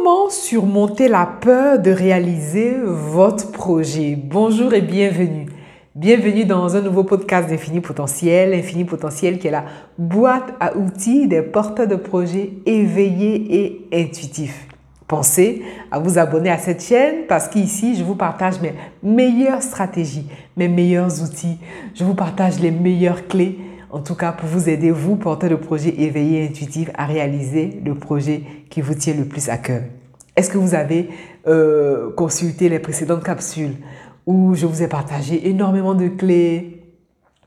Comment surmonter la peur de réaliser votre projet? Bonjour et bienvenue. Bienvenue dans un nouveau podcast d'Infini Potentiel. Infini Potentiel qui est la boîte à outils des porteurs de projets éveillés et intuitifs. Pensez à vous abonner à cette chaîne parce qu'ici, je vous partage mes meilleures stratégies, mes meilleurs outils. Je vous partage les meilleures clés en tout cas pour vous aider, vous, porteur de projet éveillé et intuitif, à réaliser le projet qui vous tient le plus à cœur. Est-ce que vous avez euh, consulté les précédentes capsules où je vous ai partagé énormément de clés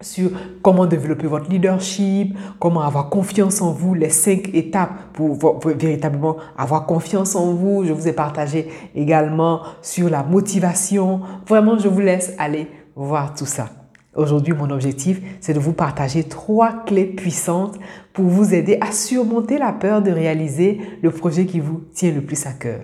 sur comment développer votre leadership, comment avoir confiance en vous, les cinq étapes pour, pour, véritablement avoir confiance en vous. Je vous ai partagé également sur la motivation. Vraiment, je vous laisse aller voir tout ça. Aujourd'hui, mon objectif, c'est de vous partager trois clés puissantes pour vous aider à surmonter la peur de réaliser le projet qui vous tient le plus à cœur.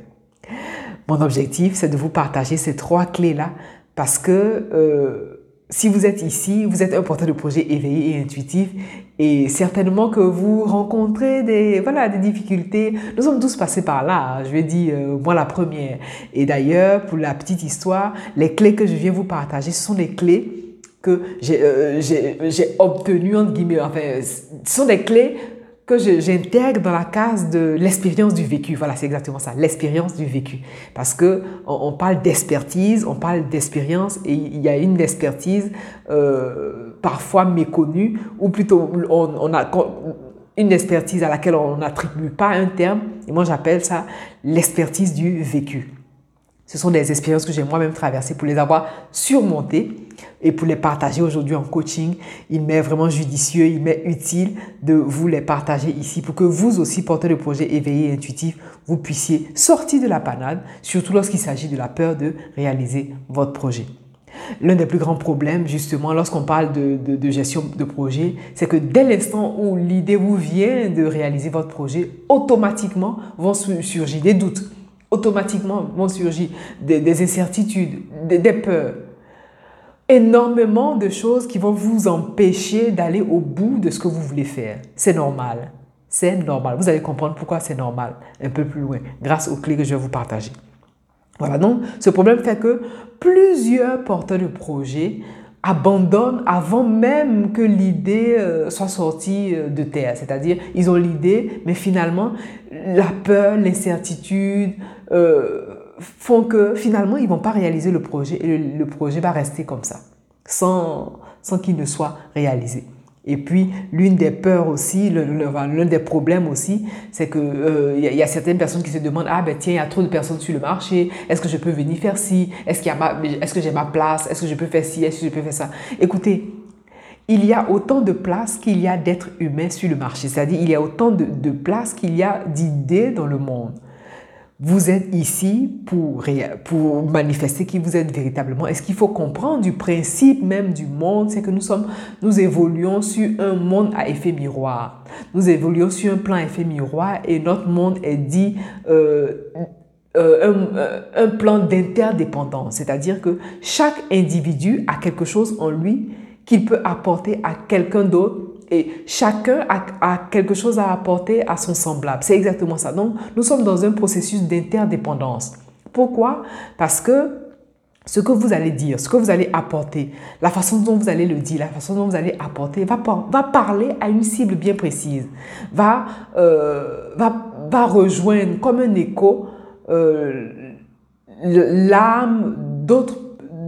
Mon objectif, c'est de vous partager ces trois clés-là parce que euh, si vous êtes ici, vous êtes un porteur de projet éveillé et intuitif et certainement que vous rencontrez des, voilà, des difficultés. Nous sommes tous passés par là, je vais dire, euh, moi la première. Et d'ailleurs, pour la petite histoire, les clés que je viens vous partager, sont des clés que euh, j'ai obtenu, entre guillemets, enfin, ce sont des clés que j'intègre dans la case de l'expérience du vécu. Voilà, c'est exactement ça, l'expérience du vécu. Parce que on, parle d'expertise, on parle d'expérience, et il y a une expertise euh, parfois méconnue, ou plutôt on, on a une expertise à laquelle on n'attribue pas un terme, et moi j'appelle ça l'expertise du vécu. Ce sont des expériences que j'ai moi-même traversées pour les avoir surmontées et pour les partager aujourd'hui en coaching. Il m'est vraiment judicieux, il m'est utile de vous les partager ici pour que vous aussi, portez le projet éveillé et intuitif, vous puissiez sortir de la panade, surtout lorsqu'il s'agit de la peur de réaliser votre projet. L'un des plus grands problèmes, justement, lorsqu'on parle de, de, gestion de projet, c'est que dès l'instant où l'idée vous vient de réaliser votre projet, automatiquement vont surgir des doutes automatiquement vont surgir des, incertitudes, des, des, peurs. Énormément de choses qui vont vous empêcher d'aller au bout de ce que vous voulez faire. C'est normal. C'est normal. Vous allez comprendre pourquoi c'est normal un peu plus loin grâce aux clés que je vais vous partager. Voilà, donc ce problème fait que plusieurs porteurs de projets abandonnent avant même que l'idée euh, soit sortie euh, de terre. C'est-à-dire, ils ont l'idée, mais finalement, la peur, l'incertitude font que finalement, ils ne vont pas réaliser le projet et le, projet va rester comme ça, sans, sans qu'il ne soit réalisé. Et puis, l'une des peurs aussi, l'un des problèmes aussi, c'est qu'il euh, y, a certaines personnes qui se demandent, ah ben tiens, il y a trop de personnes sur le marché, est-ce que je peux venir faire ci, est-ce est que j'ai ma place, est-ce que je peux faire ci, est-ce que je peux faire ça? Écoutez, il y a autant de places qu'il y a d'êtres humains sur le marché, c'est-à-dire il y a autant de places qu'il y a d'idées dans le monde. Vous êtes ici pour, pour manifester qui vous êtes véritablement. Et ce qu'il faut comprendre du principe même du monde, c'est que nous sommes, nous évoluons sur un monde à effet miroir. Nous évoluons sur un plan à effet miroir et notre monde est dit euh, euh, un, euh, un plan d'interdépendance. C'est-à-dire que chaque individu a quelque chose en lui qu'il peut apporter à quelqu'un d'autre et chacun a, quelque chose à apporter à son semblable. C'est exactement ça. Donc, nous sommes dans un processus d'interdépendance. Pourquoi? Parce que ce que vous allez dire, ce que vous allez apporter, la façon dont vous allez le dire, la façon dont vous allez apporter, va, parler à une cible bien précise, va, euh, rejoindre comme un écho euh, l'âme d'autres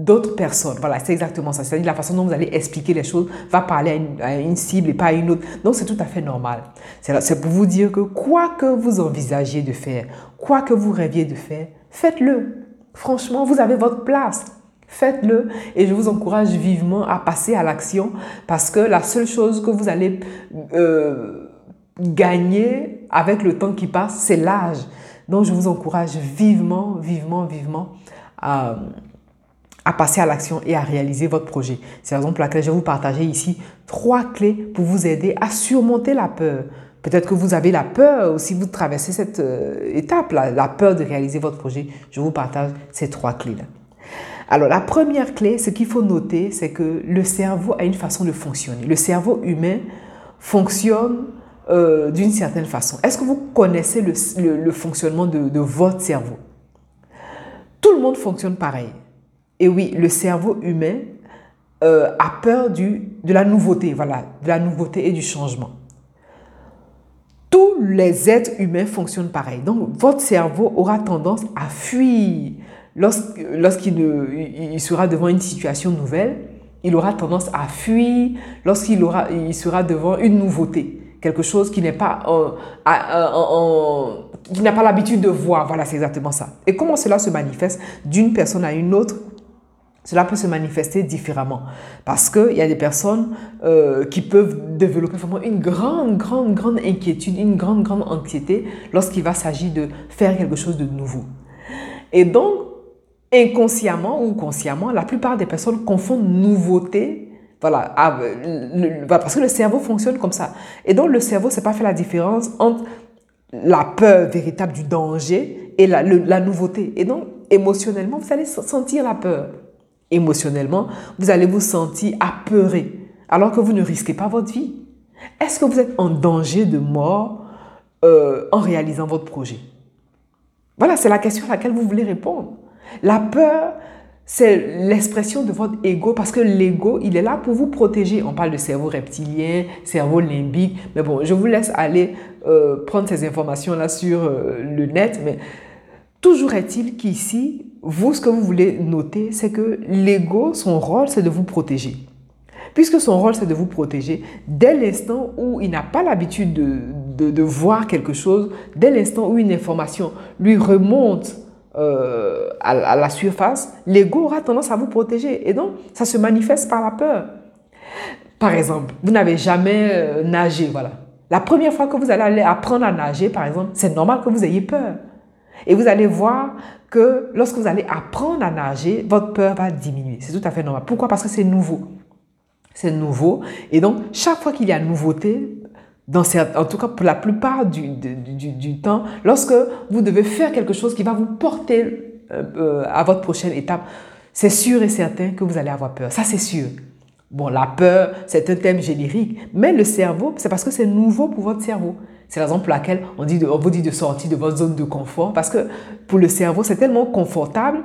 d'autres personnes. Voilà, c'est exactement ça. C'est-à-dire la façon dont vous allez expliquer les choses va parler à une, cible et pas à une autre. Donc c'est tout à fait normal. C'est pour vous dire que quoi que vous envisagiez de faire, quoi que vous rêviez de faire, faites-le. Franchement, vous avez votre place. Faites-le et je vous encourage vivement à passer à l'action parce que la seule chose que vous allez euh, gagner avec le temps qui passe, c'est l'âge. Donc je vous encourage vivement, vivement, vivement à à passer à l'action et à réaliser votre projet. C'est la raison pour laquelle je vais vous partager ici trois clés pour vous aider à surmonter la peur. Peut-être que vous avez la peur si vous traversez cette euh, étape, là, la peur de réaliser votre projet. Je vous partage ces trois clés-là. Alors la première clé, ce qu'il faut noter, c'est que le cerveau a une façon de fonctionner. Le cerveau humain fonctionne euh, d'une certaine façon. Est-ce que vous connaissez le, fonctionnement de, votre cerveau? Tout le monde fonctionne pareil. Et oui, le cerveau humain euh, a peur du, de la nouveauté, voilà, de la nouveauté et du changement. Tous les êtres humains fonctionnent pareil. Donc, votre cerveau aura tendance à fuir lorsqu'il il sera devant une situation nouvelle. Il aura tendance à fuir lorsqu'il il sera devant une nouveauté, quelque chose qui n'est pas qui n'a pas l'habitude de voir. Voilà, c'est exactement ça. Et comment cela se manifeste d'une personne à une autre cela peut se manifester différemment parce qu'il y a des personnes euh, qui peuvent développer vraiment une grande, grande, grande inquiétude, une grande, grande anxiété lorsqu'il va s'agir de faire quelque chose de nouveau. Et donc, inconsciemment ou consciemment, la plupart des personnes confondent nouveauté, voilà, parce que le cerveau fonctionne comme ça. Et donc, le cerveau, c'est pas fait la différence entre la peur véritable du danger et la, la nouveauté. Et donc, émotionnellement, vous allez sentir la peur émotionnellement, vous allez vous sentir apeuré alors que vous ne risquez pas votre vie. Est-ce que vous êtes en danger de mort euh, en réalisant votre projet? Voilà, c'est la question à laquelle vous voulez répondre. La peur, c'est l'expression de votre ego parce que l'ego, il est là pour vous protéger. On parle de cerveau reptilien, cerveau limbique, mais bon, je vous laisse aller euh, prendre ces informations-là sur euh, le net, mais toujours est-il qu'ici, vous, ce que vous voulez noter, c'est que l'ego, son rôle, c'est de vous protéger. Puisque son rôle, c'est de vous protéger, dès l'instant où il n'a pas l'habitude de, voir quelque chose, dès l'instant où une information lui remonte euh, à, la surface, l'ego aura tendance à vous protéger. Et donc, ça se manifeste par la peur. Par exemple, vous n'avez jamais euh, nagé, voilà. La première fois que vous allez apprendre à nager, par exemple, c'est normal que vous ayez peur. Et vous allez voir que lorsque vous allez apprendre à nager, votre peur va diminuer. C'est tout à fait normal. Pourquoi? Parce que c'est nouveau. C'est nouveau. Et donc, chaque fois qu'il y a nouveauté, dans en tout cas pour la plupart du, du, temps, lorsque vous devez faire quelque chose qui va vous porter euh, euh, à votre prochaine étape, c'est sûr et certain que vous allez avoir peur. Ça, c'est sûr. Bon, la peur, c'est un thème générique, mais le cerveau, c'est parce que c'est nouveau pour votre cerveau. C'est la raison pour laquelle on, dit on vous dit de sortir de votre zone de confort, parce que pour le cerveau, c'est tellement confortable.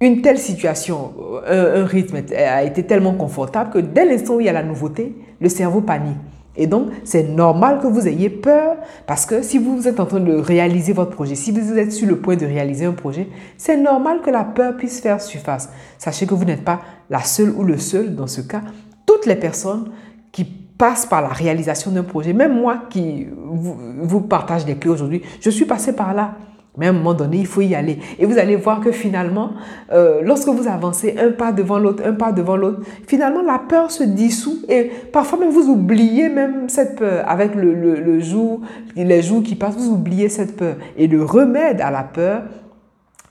Une telle situation, un, rythme a été tellement confortable que dès l'instant où il y a la nouveauté, le cerveau panique. Et donc, c'est normal que vous ayez peur parce que si vous êtes en train de réaliser votre projet, si vous êtes sur le point de réaliser un projet, c'est normal que la peur puisse faire surface. Sachez que vous n'êtes pas la seule ou le seul dans ce cas. Toutes les personnes qui passe par la réalisation d'un projet. Même moi qui vous, partage des clés aujourd'hui, je suis passé par là. Mais à un moment donné, il faut y aller. Et vous allez voir que finalement, euh, lorsque vous avancez un pas devant l'autre, un pas devant l'autre, finalement, la peur se dissout. Et parfois même, vous oubliez même cette peur. Avec le, le, jour, les jours qui passent, vous oubliez cette peur. Et le remède à la peur,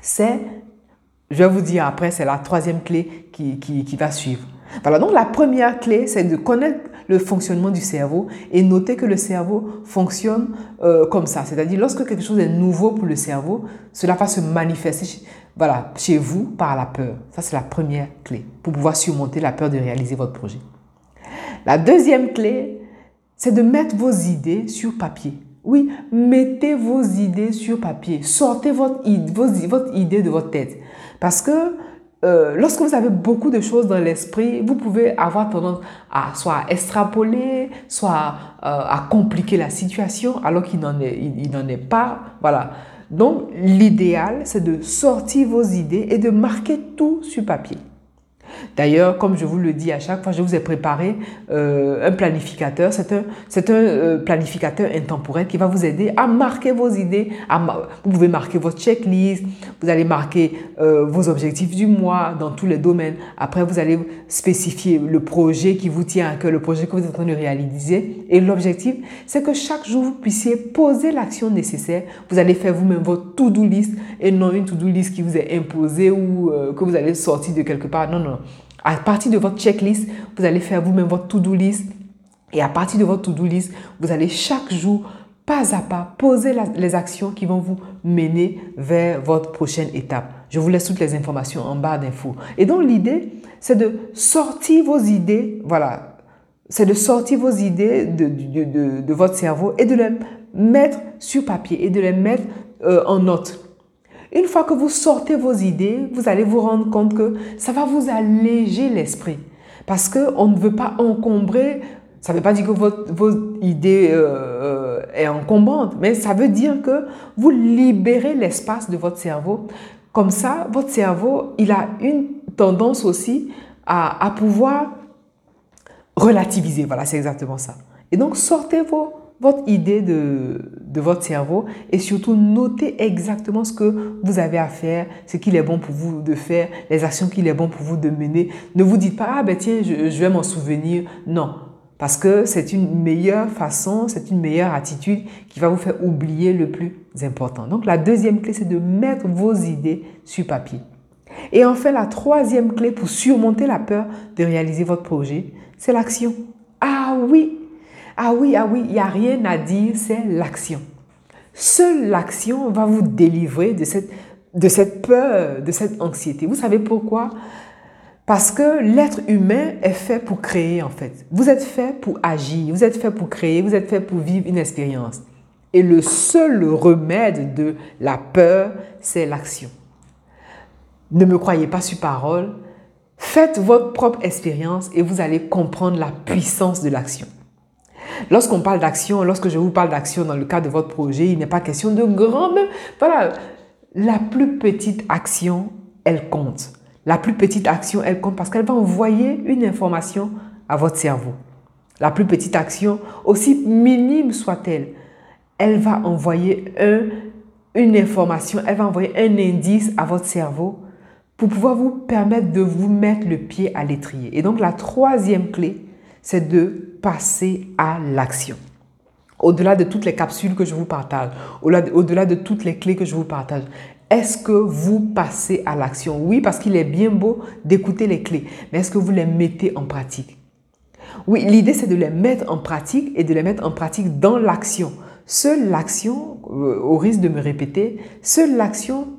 c'est, je vais vous dire après, c'est la troisième clé qui, qui, qui va suivre. Voilà, donc la première clé, c'est de connaître le fonctionnement du cerveau et noter que le cerveau fonctionne euh, comme ça. C'est-à-dire, lorsque quelque chose est nouveau pour le cerveau, cela va se manifester voilà, chez vous par la peur. Ça, c'est la première clé pour pouvoir surmonter la peur de réaliser votre projet. La deuxième clé, c'est de mettre vos idées sur papier. Oui, mettez vos idées sur papier. Sortez votre, votre idée de votre tête. Parce que euh, lorsque vous avez beaucoup de choses dans l'esprit, vous pouvez avoir tendance à soit extrapoler, soit euh, à compliquer la situation alors qu'il n'en est, n'en est pas. Voilà. Donc, l'idéal, c'est de sortir vos idées et de marquer tout sur papier. D'ailleurs, comme je vous le dis à chaque fois, je vous ai préparé euh, un planificateur. C'est un, euh, planificateur intemporel qui va vous aider à marquer vos idées. vous pouvez marquer votre checklist, vous allez marquer euh, vos objectifs du mois dans tous les domaines. Après, vous allez spécifier le projet qui vous tient à cœur, le projet que vous êtes en train de réaliser. Et l'objectif, c'est que chaque jour, vous puissiez poser l'action nécessaire. Vous allez faire vous-même votre to-do list et non une to-do list qui vous est imposée ou que vous allez sortir de quelque part. Non, non. À partir de votre checklist, vous allez faire vous-même votre to-do list. Et à partir de votre to-do list, vous allez chaque jour, pas à pas, poser les actions qui vont vous mener vers votre prochaine étape. Je vous laisse toutes les informations en bas d'infos. Et donc l'idée, c'est de sortir vos idées, voilà, c'est de sortir vos idées de, votre cerveau et de les mettre sur papier et de les mettre euh, en note. Une fois que vous sortez vos idées, vous allez vous rendre compte que ça va vous alléger l'esprit. Parce qu'on ne veut pas encombrer, ça ne veut pas dire que votre, votre idée euh, est encombrante, mais ça veut dire que vous libérez l'espace de votre cerveau. Comme ça, votre cerveau, il a une tendance aussi à, à pouvoir relativiser. Voilà, c'est exactement ça. Et donc, sortez vos, votre idée de, de, votre cerveau et surtout notez exactement ce que vous avez à faire, ce qu'il est bon pour vous de faire, les actions qu'il est bon pour vous de mener. Ne vous dites pas, ah ben tiens, je, je vais m'en souvenir. Non, parce que c'est une meilleure façon, c'est une meilleure attitude qui va vous faire oublier le plus important. Donc la deuxième clé, c'est de mettre vos idées sur papier. Et enfin, la troisième clé pour surmonter la peur de réaliser votre projet, c'est l'action. Ah oui, ah oui, ah oui, il n'y a rien à dire, c'est l'action. Seule l'action va vous délivrer de cette, de cette peur, de cette anxiété. Vous savez pourquoi? Parce que l'être humain est fait pour créer en fait. Vous êtes fait pour agir, vous êtes fait pour créer, vous êtes fait pour vivre une expérience. Et le seul remède de la peur, c'est l'action. Ne me croyez pas sur parole. Faites votre propre expérience et vous allez comprendre la puissance de l'action. Lorsqu'on parle d'action, lorsque je vous parle d'action dans le cadre de votre projet, il n'est pas question de grand, mais voilà, la plus petite action, elle compte. La plus petite action, elle compte parce qu'elle va envoyer une information à votre cerveau. La plus petite action, aussi minime soit-elle, elle va envoyer un, une information, elle va envoyer un indice à votre cerveau pour pouvoir vous permettre de vous mettre le pied à l'étrier. Et donc la troisième clé, c'est de passer à l'action. Au-delà de toutes les capsules que je vous partage, au-delà de toutes les clés que je vous partage, est-ce que vous passez à l'action? Oui, parce qu'il est bien beau d'écouter les clés, mais est-ce que vous les mettez en pratique? Oui, l'idée c'est de les mettre en pratique et de les mettre en pratique dans l'action. Seule l'action, euh, au risque de me répéter, seule l'action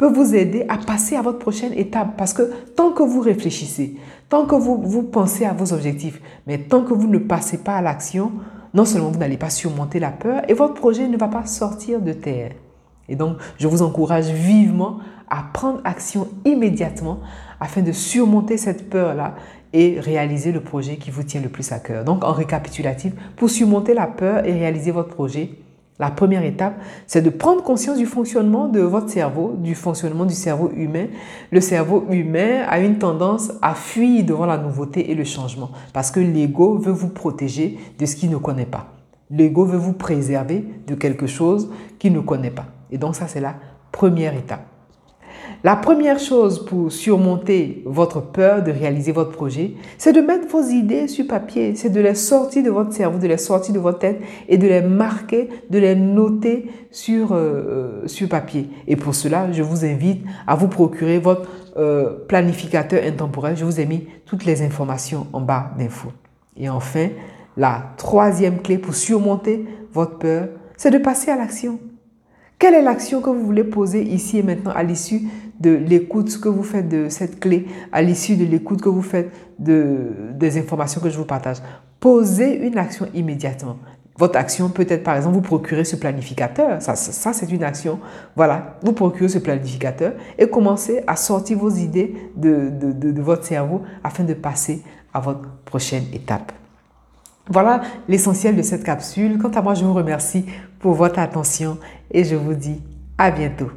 peut vous aider à passer à votre prochaine étape. Parce que tant que vous réfléchissez, tant que vous, vous pensez à vos objectifs, mais tant que vous ne passez pas à l'action, non seulement vous n'allez pas surmonter la peur et votre projet ne va pas sortir de terre. Et donc, je vous encourage vivement à prendre action immédiatement afin de surmonter cette peur-là et réaliser le projet qui vous tient le plus à cœur. Donc, en récapitulatif, pour surmonter la peur et réaliser votre projet, la première étape, c'est de prendre conscience du fonctionnement de votre cerveau, du fonctionnement du cerveau humain. Le cerveau humain a une tendance à fuir devant la nouveauté et le changement parce que l'ego veut vous protéger de ce qu'il ne connaît pas. L'ego veut vous préserver de quelque chose qu'il ne connaît pas. Et donc ça, c'est la première étape. La première chose pour surmonter votre peur de réaliser votre projet, c'est de mettre vos idées sur papier, c'est de les sortir de votre cerveau, de les sortir de votre tête et de les marquer, de les noter sur, euh, sur papier. Et pour cela, je vous invite à vous procurer votre euh, planificateur intemporel. Je vous ai mis toutes les informations en bas d'infos. Et enfin, la troisième clé pour surmonter votre peur, c'est de passer à l'action. Quelle est l'action que vous voulez poser ici et maintenant à l'issue de l'écoute que vous faites de cette clé, à l'issue de l'écoute que vous faites de, des informations que je vous partage? Posez une action immédiatement. Votre action peut être, par exemple, vous procurer ce planificateur. Ça, ça, c'est une action. Voilà, vous procurez ce planificateur et commencez à sortir vos idées de, de, de votre cerveau afin de passer à votre prochaine étape. Voilà l'essentiel de cette capsule. Quant à moi, je vous remercie pour votre attention et je vous dis à bientôt.